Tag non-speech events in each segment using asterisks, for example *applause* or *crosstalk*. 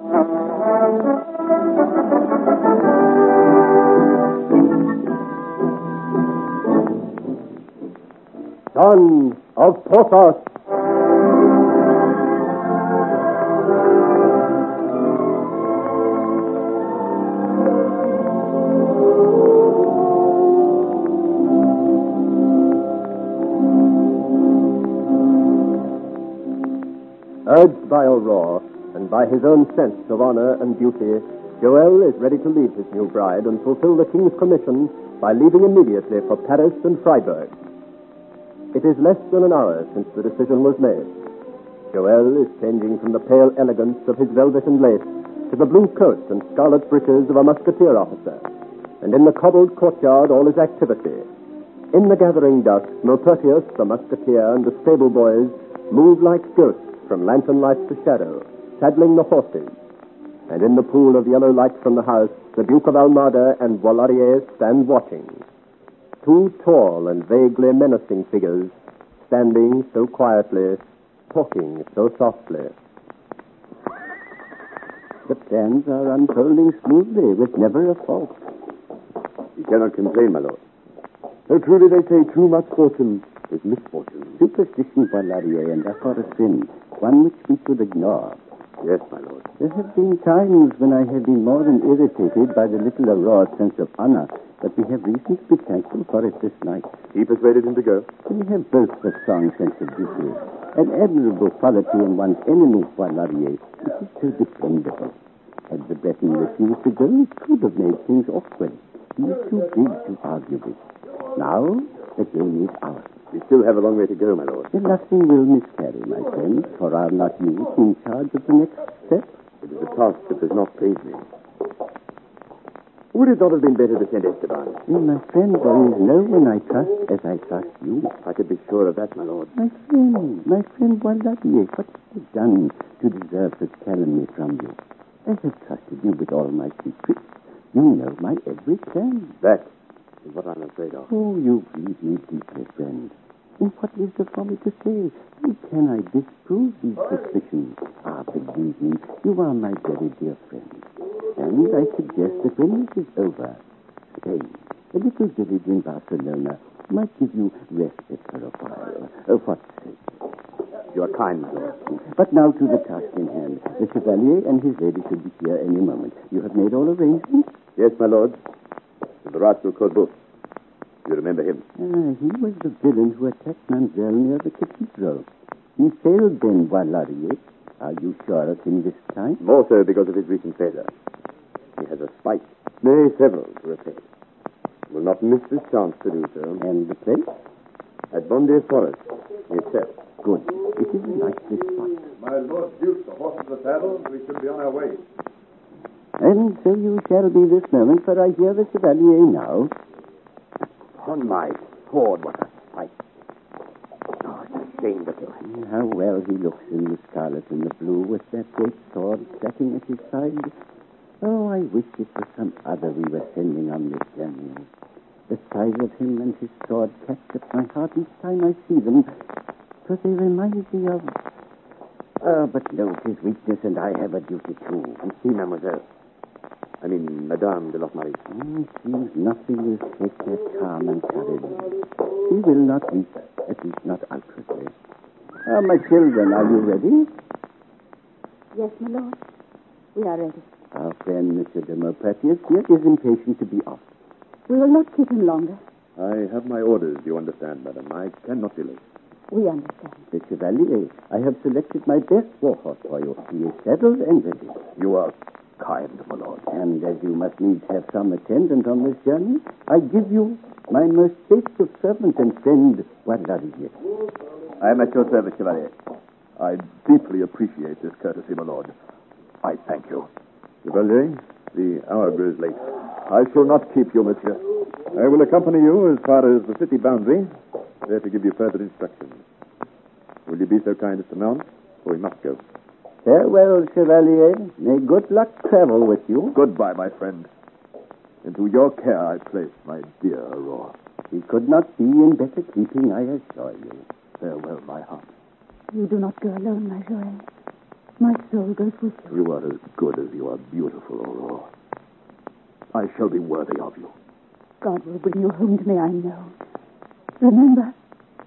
Sons of Porthos. Urged by Aurore and by his own sense of honor and duty, Joel is ready to leave his new bride and fulfill the king's commission by leaving immediately for Paris and Freiburg. It is less than an hour since the decision was made. Joel is changing from the pale elegance of his velvet and lace to the blue coat and scarlet breeches of a musketeer officer. And in the cobbled courtyard, all is activity. In the gathering dusk, Maupertius, the musketeer, and the stable boys move like ghosts from lantern light to shadow, saddling the horses. And in the pool of yellow light from the house, the Duke of Almada and Bois Laurier stand watching. Two tall and vaguely menacing figures, standing so quietly, talking so softly. The plans are unfolding smoothly, with never a fault. You cannot complain, my lord. Though truly they say too much fortune is misfortune. Superstition, Bois Laurier, and therefore a sin, one which we should ignore. Yes, my lord. There have been times when I have been more than irritated by the little Aurore's sense of honor, but we have reason to be thankful for it this night. He persuaded him to go. We have both a strong sense of duty, an admirable quality in one's enemy, Bois Laurier, which is so dependable. Had the Breton refused to go, it could have made things awkward. He is too big to argue with. Now, the game is ours. We still have a long way to go, my lord. Then nothing will miscarry, my for are not you in charge of the next step? It is a task that does not please me. Would it not have been better to send Esteban? Well, my friend, there is no one I trust as I trust you. I could be sure of that, my lord. My friend, my friend Bois Laurier, what have you done to deserve this calumny from you? I have trusted you with all my secrets. You know my every plan. That is what I'm afraid of. Oh, you grieve me deeply, friend. And what is there for me to say? How can I disprove these suspicions? Ah, believe me, you are my very dear friend. And I suggest that when this is over, Spain, a little village in Barcelona, might give you respite for a while. Oh, for sake. You are kind, lord. But now to the task in hand. The Chevalier and his lady should be here any moment. You have made all arrangements? Yes, my lord. The rascal Corbeau. You remember him? Ah, he was the villain who attacked Mademoiselle near the cathedral. He failed then, Bois Laurier. Are you sure of him this time? More so because of his recent failure. He has a spite, nay, several, to repay. Will not miss this chance to do so. And the place? At Bondier Forest, near Cep. Good. It is a likely spot. My Lord Duke, the horses are saddled. We should be on our way. And so you shall be this moment, for I hear the Chevalier now. On my sword, what a sight. Oh, a shame to. How well he looks in the scarlet and the blue with that great sword cracking at his side. Oh, I wish it was some other we were sending on this journey. The sight of him and his sword catch at my heart each time I see them, for they remind me of... Oh, but no, his weakness and I have a duty too. And see, mademoiselle. I mean, Madame de Locmaria. Mm, seems nothing will shake their calm and courage. He will not weep, at least not outwardly. Ah, my children, are you ready? Yes, my lord. We are ready. Our friend, Monsieur de Maupertius, here is impatient to be off. We will not keep him longer. I have my orders, you understand, madam. I cannot delay. We understand. The Chevalier, I have selected my best war horse for you. He is saddled and ready. You are kind, my lord. And as you must needs have some attendant on this journey, I give you my most faithful servant and friend, Bois Laurier. I am at your service, Chevalier. I deeply appreciate this courtesy, my lord. I thank you. Chevalier, the hour grows late. I shall not keep you, monsieur. I will accompany you as far as the city boundary, there to give you further instructions. Will you be so kind as to mount? For we must go. Farewell, Chevalier. May good luck travel with you. Goodbye, my friend. Into your care I place my dear Aurora. He could not be in better keeping, I assure you. Farewell, my heart. You do not go alone, my Joël. My soul goes with you. You are as good as you are beautiful, Aurora. I shall be worthy of you. God will bring you home to me, I know. Remember,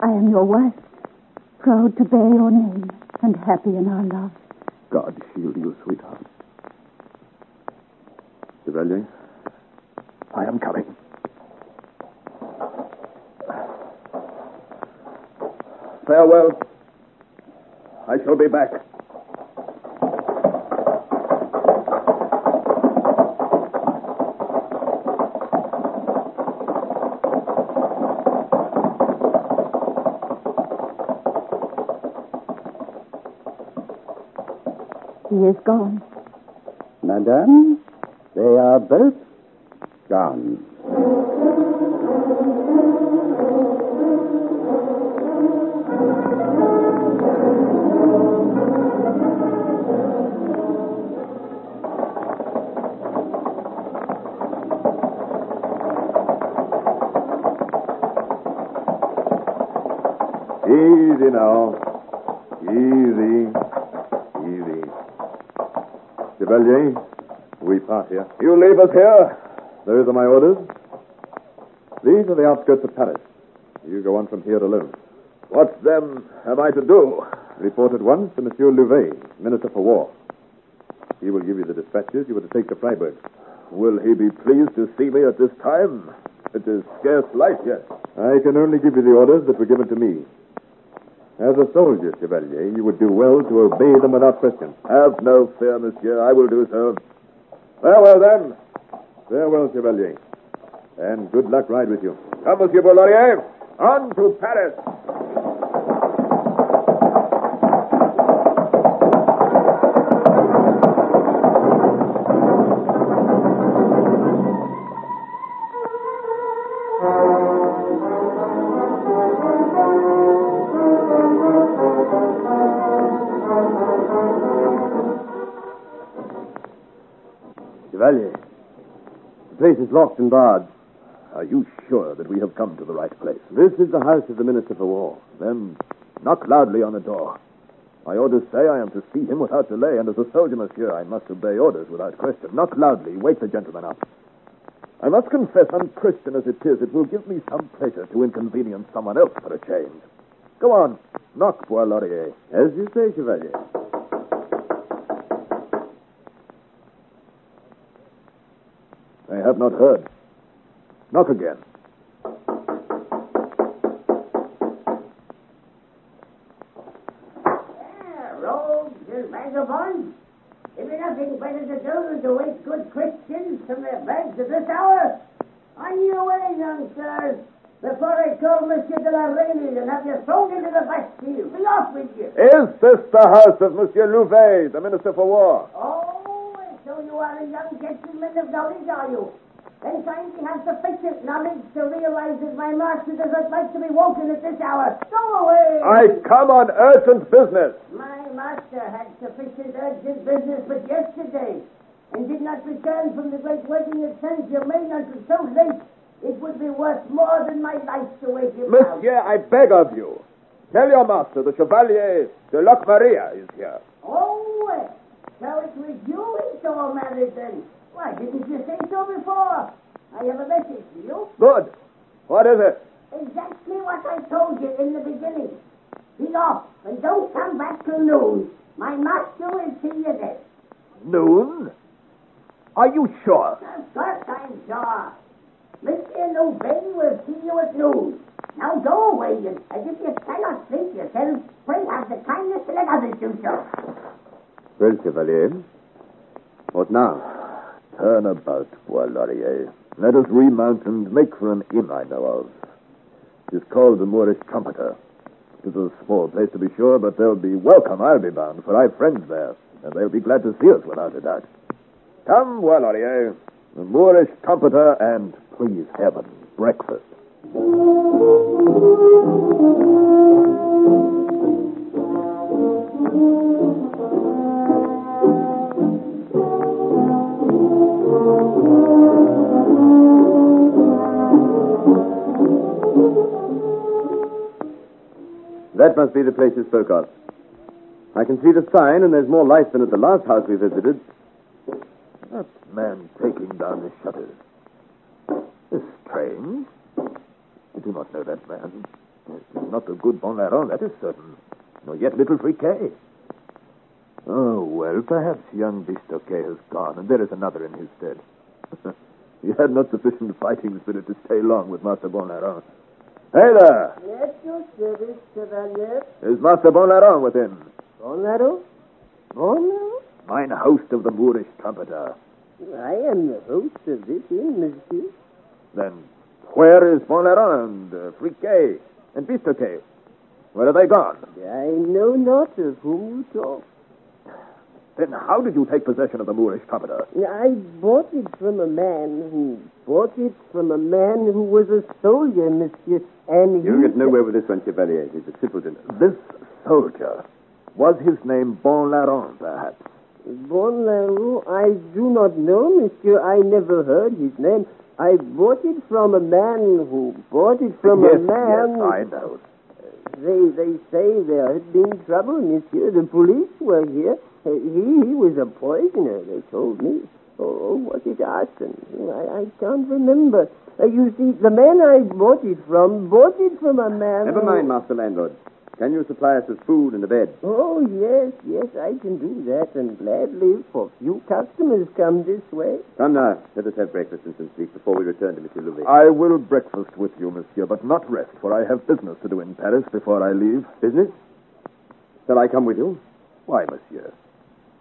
I am your wife, proud to bear your name and happy in our love. God shield you, sweetheart. Chevalier, I am coming. Farewell. I shall be back. He is gone. Madame, they are both gone. We part here. You leave us here? Those are my orders. These are the outskirts of Paris. You go on from here alone. What then am I to do? Report at once to Monsieur Louvois, Minister for War. He will give you the dispatches you are to take to Freiburg. Will he be pleased to see me at this time? It is scarce light yet. I can only give you the orders that were given to me. As a soldier, Chevalier, you would do well to obey them without question. Have no fear, monsieur. I will do so. Farewell, then. Farewell, Chevalier. And good luck ride with you. Come, Monsieur Bois Laurier. On to Paris. Place is locked and barred. Are you sure that we have come to the right place? This is the house of the Minister for War. Then knock loudly on the door. My orders say I am to see him without delay, and as a soldier, monsieur, I must obey orders without question. Knock loudly. Wake the gentleman up. I must confess, unchristian as it is, it will give me some pleasure to inconvenience someone else for a change. Go on. Knock, Bois Laurier. As you say, Chevalier. I have not heard. Knock again. Yeah, rogues and vagabonds. If nothing better to do than to wake good Christians from their beds at this hour, on your way, young sirs, before I call Monsieur de la Reynie and have you thrown into the Bastille. Be off with you. Is this the house of Monsieur Louvois, the Minister for War? Oh, you are a young gentleman of knowledge, are you? Then find you have sufficient knowledge to realize that my master does not like to be woken at this hour. Go away! I come on urgent business. My master had sufficient urgent business but yesterday, and did not return from the great wedding at Saint Germain until so late. It would be worth more than my life to wake him out. Monsieur, I beg of you. Tell your master, the Chevalier de Locmaria, is here. Oh, so it was you he saw then. Why didn't you say so before? I have a message for you. Good. What is it? Exactly what I told you in the beginning. Be off and don't come back till noon. My master will see you then. Noon? Are you sure? Of course I'm sure. Mr. Louvain will see you at noon. Now go away, and if you cannot sleep yourself, pray have the kindness to let others do so. Well, Chevalier, what now? Turn about, Bois Laurier. Let us remount and make for an inn I know of. It is called the Moorish Trumpeter. It is a small place, to be sure, but they'll be welcome, I'll be bound, for I've friends there, and they'll be glad to see us without a doubt. Come, Bois Laurier. The Moorish Trumpeter and, please heaven, breakfast. That must be the place you spoke of. I can see the sign, and there's more light than at the last house we visited. That man taking down the shutters. Strange. I do not know that man. Not the good Bon Larron, that is certain. Nor yet little Friquet. Oh, well, perhaps young Bistoquet has gone, and there is another in his stead. *laughs* he had not sufficient fighting spirit to stay long with Master Bon Larron. Hey there! Yes, your service, Chevalier. Is Master Bon Larron within? Bon Larron? Bon Larron? Mine host of the Moorish trumpeter. I am the host of this inn, monsieur. Then where is Bon Larron and uh, Friquet and Bistoquet? Where are they gone? I know not of whom you talk. Then how did you take possession of the Moorish trumpeter? I bought it from a man who bought it from a man who was a soldier, monsieur, and You'll he... get nowhere with this one, Chevalier. He's a simpleton. This soldier. Was his name Bon Larron, perhaps? Bon Larron, I do not know, monsieur. I never heard his name. I bought it from a man who bought it from yes, a man. yes, I know. They they say there had been trouble, monsieur. The police were here. He he was a poisoner. They told me. Oh, oh was it arson? I, I can't remember. Uh, you see, the man I bought it from bought it from a man. Never who- mind, Master Landlord. Can you supply us with food and a bed? Oh yes, yes, I can do that, and gladly, for few customers come this way. Come now, let us have breakfast and some sleep before we return to Monsieur Louis. I will breakfast with you, monsieur, but not rest, for I have business to do in Paris before I leave. Business? Shall I come with you? Why, monsieur?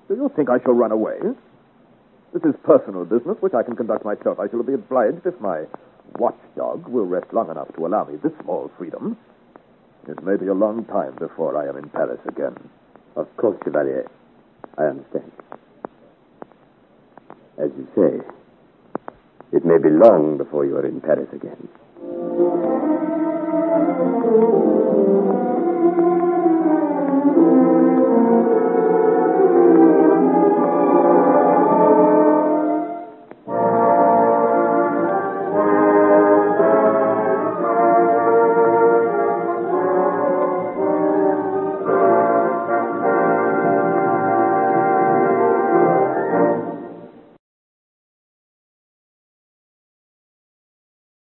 Do you think I shall run away? This is personal business which I can conduct myself. I shall be obliged if my watchdog will rest long enough to allow me this small freedom. It may be a long time before I am in Paris again. Of course, Chevalier. I understand. As you say, it may be long before you are in Paris again.